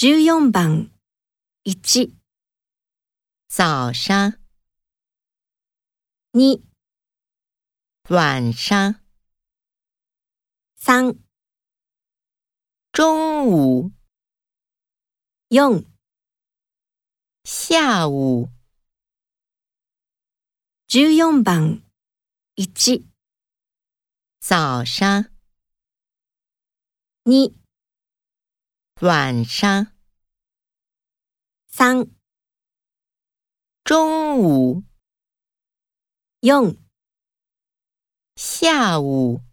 14番。1、早上、2、晚上、3、中午、4、下午、14番。1、早上、2、晚上、三、中午、用。下午。